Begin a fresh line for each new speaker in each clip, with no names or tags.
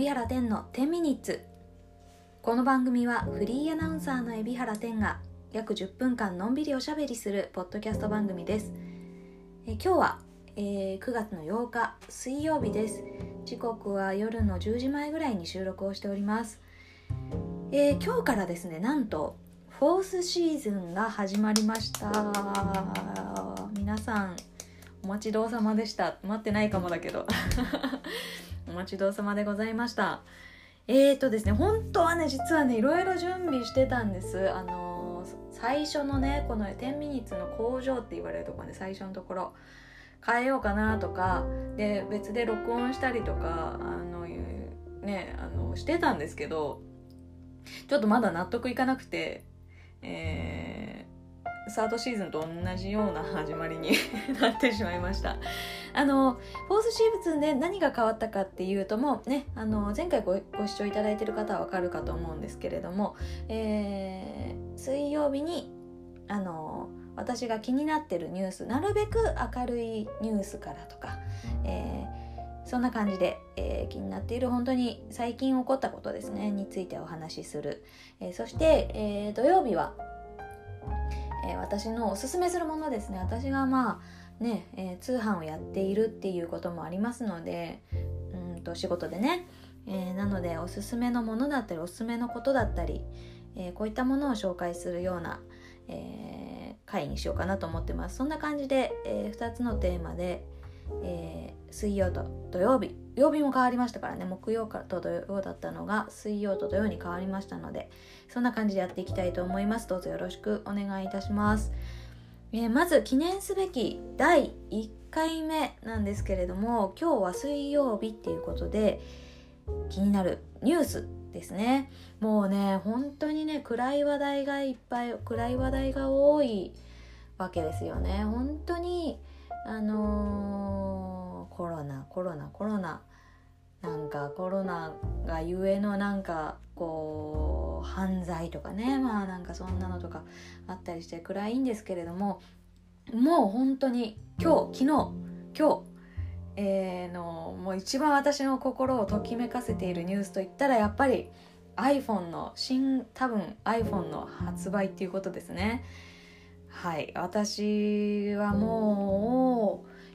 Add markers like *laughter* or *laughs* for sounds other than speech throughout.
海老原天の10ミニッツこの番組はフリーアナウンサーの海老原天が約10分間のんびりおしゃべりするポッドキャスト番組です。え今日は、えー9月の8日水曜日です。時刻は夜の10時前ぐらいに収録をしております、えー今日からですねなんとフォースシーズンが始まりました。皆さんお待ちどうさまでした。待ってないかもだけど。お待ちどうさまでございました。えーとですね本当はね実はねいろいろ準備してたんです。あのー最初のねこの10ミニッツの工場って言われるところで最初のところ。変えようかなとかで別で録音したりとかあのねあのしてたんですけどちょっとまだ納得いかなくてえサードシーズンと同じような始まりに *laughs* なってしまいました。あのフォースシーズンで何が変わったかっていうともうねあの前回ごご視聴いただいてる方はわかるかと思うんですけれども、えー水曜日にあの私が気になってるニュースなるべく明るいニュースからとか、えーそんな感じで、えー気になっている本当に最近起こったことですねについてお話しする、えーそして、えー土曜日は、えー私のおすすめするものですね。私がまあね、えー通販をやっているっていうこともありますのでうんと仕事でね、えーなのでおすすめのものだったりおすすめのことだったり、えこういったものを紹介するような、えー回にしようかなと思ってます。そんな感じで、え2つのテーマで、えー水曜と土曜日。曜日も変わりましたからね。木曜かと土曜だったのが水曜と土曜に変わりましたのでそんな感じでやっていきたいと思います。どうぞよろしくお願いいたします、えーまず記念すべき第1回目なんですけれども今日は水曜日っていうことで気になるニュースですね。もうね本当にね暗い話題がいっぱい暗い話題が多いわけですよね。本当にあのーコロナコロナコロナ。なんかコロナがゆえのなんかこう犯罪とかね。まあなんかそんなのとかあったりして暗いんですけれどももう本当に今日昨日今日えーのもう一番私の心をときめかせているニュースといったらやっぱり iPhone の新多分 iPhone の発売っていうことですね。はい。私はもう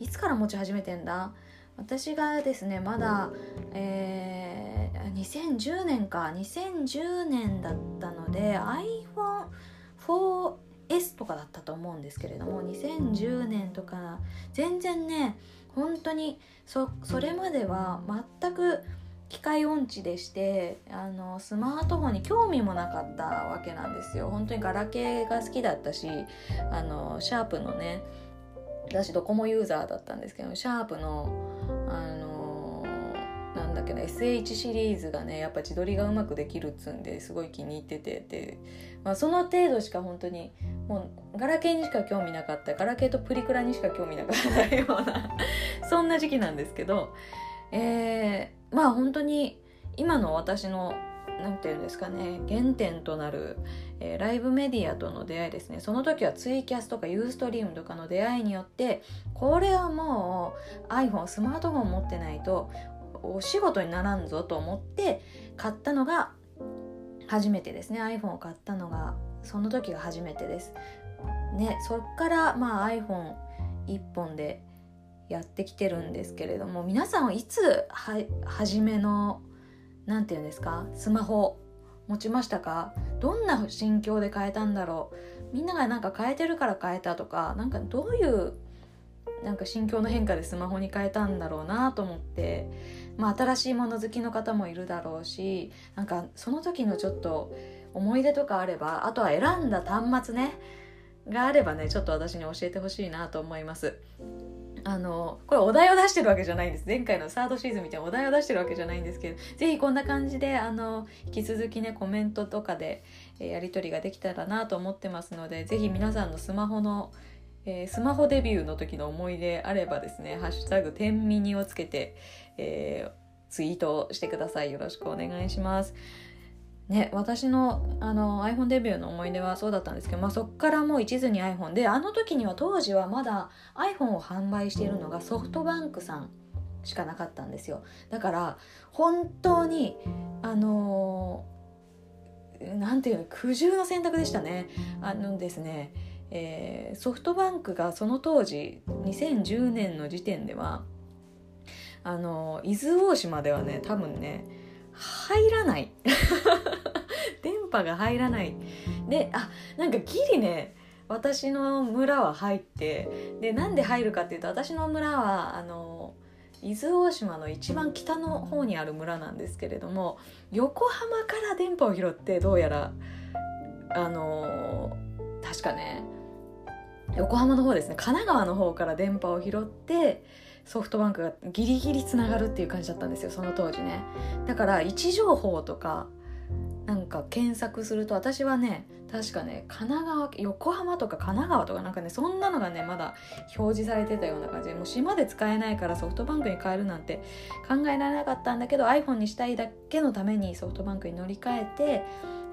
いつから持ち始めてんだ？私がですねまだ、えー2010年か。2010年だったので iPhone4S とかだったと思うんですけれども2010年とか。全然ね本当にそそれまでは全く機械音痴でしてあのスマートフォンに興味もなかったわけなんですよ。本当にガラケーが好きだったしあのシャープのね私ドコモユーザーだったんですけどシャープのあのなんだっけな SH シリーズがねやっぱ自撮りがうまくできるっつんですごい気に入っててで、まあ、その程度しか本当にもうガラケーにしか興味なかったガラケーとプリクラにしか興味なかったような *laughs* そんな時期なんですけどえー、まあ本当に今の私のなんていうんですかね原点となる、えーライブメディアとの出会いですね。その時はツイキャスとかユーストリームとかの出会いによってこれはもう iPhone スマートフォン持ってないとお仕事にならんぞと思って買ったのが初めてですね。iPhone を買ったのがその時が初めてです。ねそっからまあ iPhone 一本でやってきてるんですけれども皆さんはいつは初めのなんていうんですか？スマホ。持ちましたか？どんな心境で変えたんだろう？みんながなんか変えてるから変えたとかなんかどういうなんか心境の変化でスマホに変えたんだろうなと思って、まあ、新しいもの好きの方もいるだろうしなんかその時のちょっと思い出とかあればあとは選んだ端末ねがあればねちょっと私に教えてほしいなと思います。あのこれお題を出してるわけじゃないんです前回のサードシーズンみたいなお題を出してるわけじゃないんですけどぜひこんな感じであの引き続きねコメントとかで、えーやり取りができたらなと思ってますのでぜひ皆さんのスマホの、えースマホデビューの時の思い出あればですね「ハッシュタグ天ミニ」をつけて、えーツイートしてくださいよろしくお願いします。ね、私のあの iPhone デビューの思い出はそうだったんですけど、まあ、そっからもう一途に iPhone であの時には当時はまだ iPhone を販売しているのがソフトバンクさんしかなかったんですよ。だから本当にあのなんていうの苦渋の選択でしたね。あのですね、えー、ソフトバンクがその当時2010年の時点ではあの伊豆大島ではね多分ね入らない。*laughs* 電波が入らない。であなんかギリね私の村は入ってでなんで入るかっていうと私の村はあの伊豆大島の一番北の方にある村なんですけれども横浜から電波を拾ってどうやらあの確かね横浜の方ですね神奈川の方から電波を拾ってソフトバンクがギリギリつながるっていう感じだったんですよその当時ね。だから位置情報とかなんか検索すると私はね確かね神奈川横浜とか神奈川とかなんかねそんなのがねまだ表示されてたような感じでもう島で使えないからソフトバンクに変えるなんて考えられなかったんだけど iPhone にしたいだけのためにソフトバンクに乗り換えて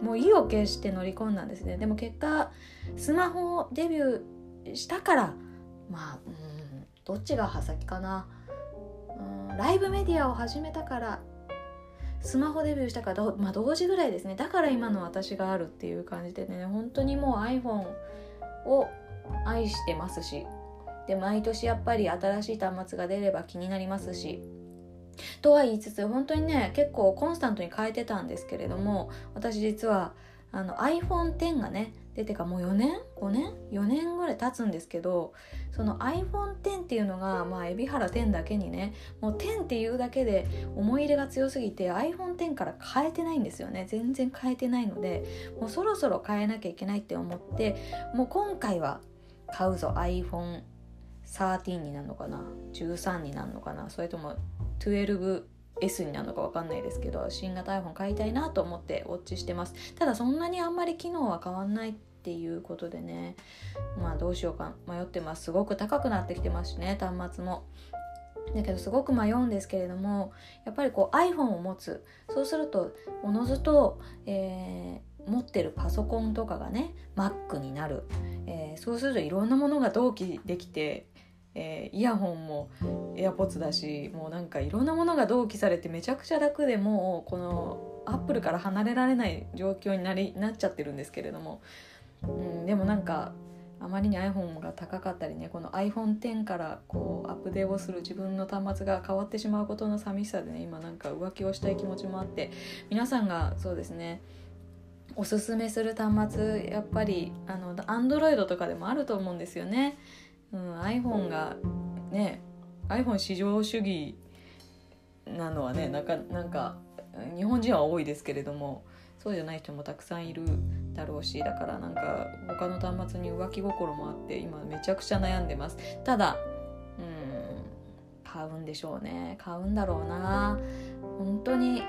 もう意を決して乗り込んだんですね。でも結果スマホデビューしたからまあうんどっちが先かな？うんライブメディアを始めたからスマホデビューしたから、まあ、同時ぐらいですね。だから今の私があるっていう感じでね本当にもう iPhone を愛してますしで毎年やっぱり新しい端末が出れば気になりますしとは言いつつ本当にね結構コンスタントに変えてたんですけれども私実はあの iPhone10 がね出てかもう4年？5年？4年ぐらい経つんですけどその iPhone10 っていうのがまあ海老原10だけにねもう10っていうだけで思い入れが強すぎて iPhone10 から変えてないんですよね。全然変えてないのでもうそろそろ変えなきゃいけないって思ってもう今回は買うぞ。iPhone13 になるのかな？13になるのかな？それとも12 S になるのか分かんないですけど新型 iPhone 買いたいなと思ってウォッチしてます。ただそんなにあんまり機能は変わんないっていうことでねまあどうしようか迷ってます。すごく高くなってきてますしね端末も。だけどすごく迷うんですけれどもやっぱりこう iPhone を持つ。そうするとおのずと、えー、持ってるパソコンとかがね Mac になる、えー、そうするといろんなものが同期できてえー、イヤホンも AirPods だしもうなんかいろんなものが同期されてめちゃくちゃ楽でもうこのアップルから離れられない状況になりなっちゃってるんですけれどもうん、でもなんかあまりに iPhone が高かったりねこの iPhone10 からこうアップデートをする自分の端末が変わってしまうことの寂しさでね今なんか浮気をしたい気持ちもあって皆さんがそうですねおすすめする端末やっぱりあの Android とかでもあると思うんですよね。うん、iPhone がね iPhone 至上主義なのはねなんかなんか日本人は多いですけれどもそうじゃない人もたくさんいるだろうしだからなんか他の端末に浮気心もあって今めちゃくちゃ悩んでます。ただうん買うんでしょうね。買うんだろうな。本当に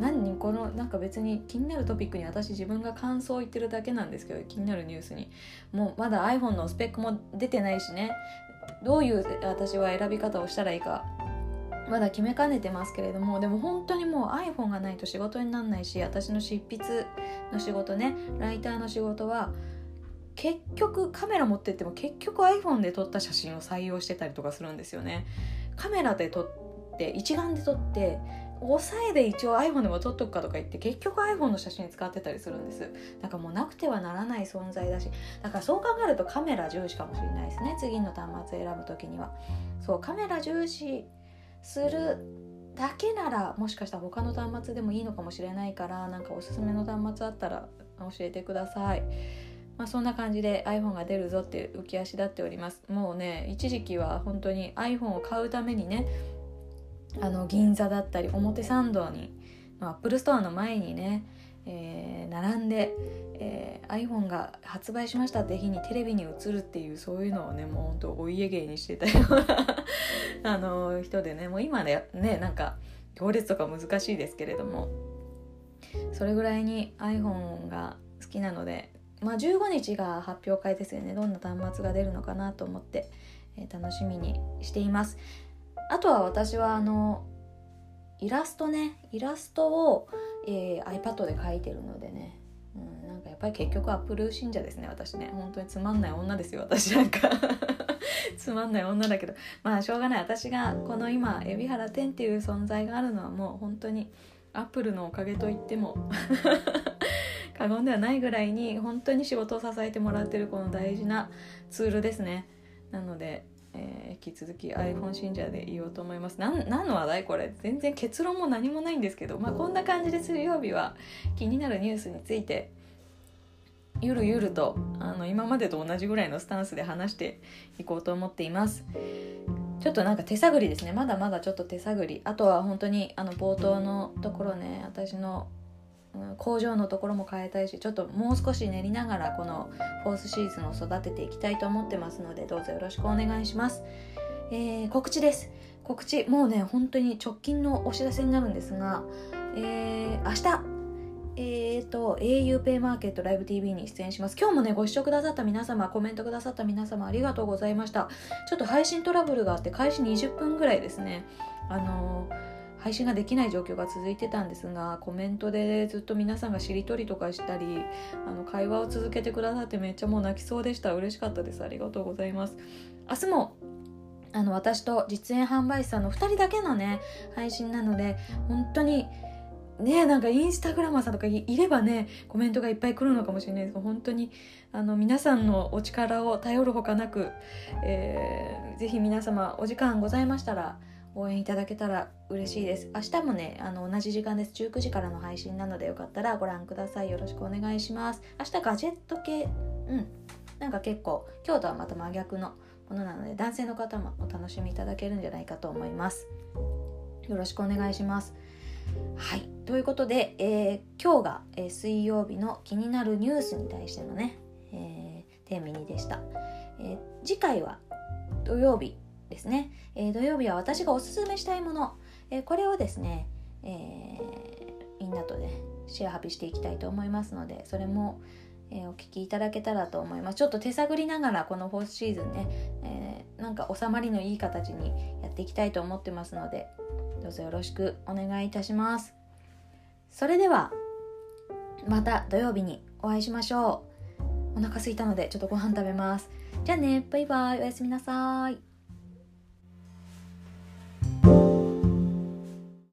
何このなんか別に気になるトピックに私自分が感想を言ってるだけなんですけど気になるニュースに。もうまだ iPhone のスペックも出てないしね。どういう私は選び方をしたらいいか。まだ決めかねてますけれどもでも本当にもう iPhone がないと仕事になんないし私の執筆の仕事ねライターの仕事は結局カメラ持ってっても結局 iPhone で撮った写真を採用してたりとかするんですよね。カメラで撮って一眼で撮って押さえで一応 iPhone でも撮っとくかとか言って結局 iPhone の写真使ってたりするんです。だからもうなくてはならない存在だしだからそう考えるとカメラ重視かもしれないですね次の端末選ぶ時には。そうカメラ重視するだけならもしかしたら他の端末でもいいのかもしれないからなんかおすすめの端末あったら教えてください。まあ、そんな感じで iPhone が出るぞって浮き足立っております。もうね一時期は本当に iPhone を買うためにねあの銀座だったり表参道にアップルストアの前にね、えー、並んで、えー、iPhone が発売しましたって日にテレビに映るっていうそういうのをねもうほんとお家芸にしてたような *laughs* あの人でねもう今ねねなんか行列とか難しいですけれどもそれぐらいに iPhone が好きなのでまあ15日が発表会ですよね。どんな端末が出るのかなと思って、えー、楽しみにしています。あとは私はあのイラストねイラストを、えー、iPad で描いてるのでね。うん、なんかやっぱり結局アップル信者ですね私ね。本当につまんない女ですよ私なんか。*laughs* つまんない女だけど。まあしょうがない。私がこの今海老原天っていう存在があるのはもう本当にアップルのおかげと言っても *laughs* 過言ではないぐらいに本当に仕事を支えてもらってるこの大事なツールですね。なので、えー、引き続き iPhone 信者で言おうと思います。何の話題これ？全然結論も何もないんですけどまあこんな感じで水曜日は気になるニュースについてゆるゆるとあの今までと同じぐらいのスタンスで話していこうと思っています。ちょっとなんか手探りですね。まだまだちょっと手探り。あとは本当にあの冒頭のところね私の工場のところも変えたいしちょっともう少し練りながらこのフォースシーズンを育てていきたいと思ってますのでどうぞよろしくお願いします、えー、告知です告知もうね本当に直近のお知らせになるんですが、えー、明日えーと、au ペイマーケットライブ TV に出演します。今日もね、ご視聴くださった皆様、コメントくださった皆様、ありがとうございました。ちょっと配信トラブルがあって、開始20分ぐらいですね。あのー配信ができない状況が続いてたんですがコメントでずっと皆さんがしりとりとかしたりあの会話を続けてくださってめっちゃもう泣きそうでした。嬉しかったです。ありがとうございます。明日もあの私と実演販売士さんの2人だけのね配信なので本当にねなんかインスタグラマーさんとかいればねコメントがいっぱい来るのかもしれないです。が本当にあの皆さんのお力を頼るほかなく、えー、ぜひ皆様お時間ございましたら応援いただけたら嬉しいです。明日もねあの同じ時間です。19時からの配信なのでよかったらご覧ください。よろしくお願いします。明日ガジェット系。うん。なんか結構今日とはまた真逆のものなので男性の方もお楽しみいただけるんじゃないかと思います。よろしくお願いします。はい。ということで、えー、今日が、えー、水曜日の気になるニュースに対してのね、えー、テーマ2でした、え次回は土曜日。ですね、え土曜日は私がおすすめしたいもの、えこれをですね、えーみんなとねシェアハピしていきたいと思いますのでそれも、えお聞きいただけたらと思います。ちょっと手探りながらこのフォースシーズンね、えなんか収まりのいい形にやっていきたいと思ってますのでどうぞよろしくお願いいたします。それではまた土曜日にお会いしましょう。お腹すいたのでちょっとご飯食べます。じゃあねバイバイ。おやすみなさい。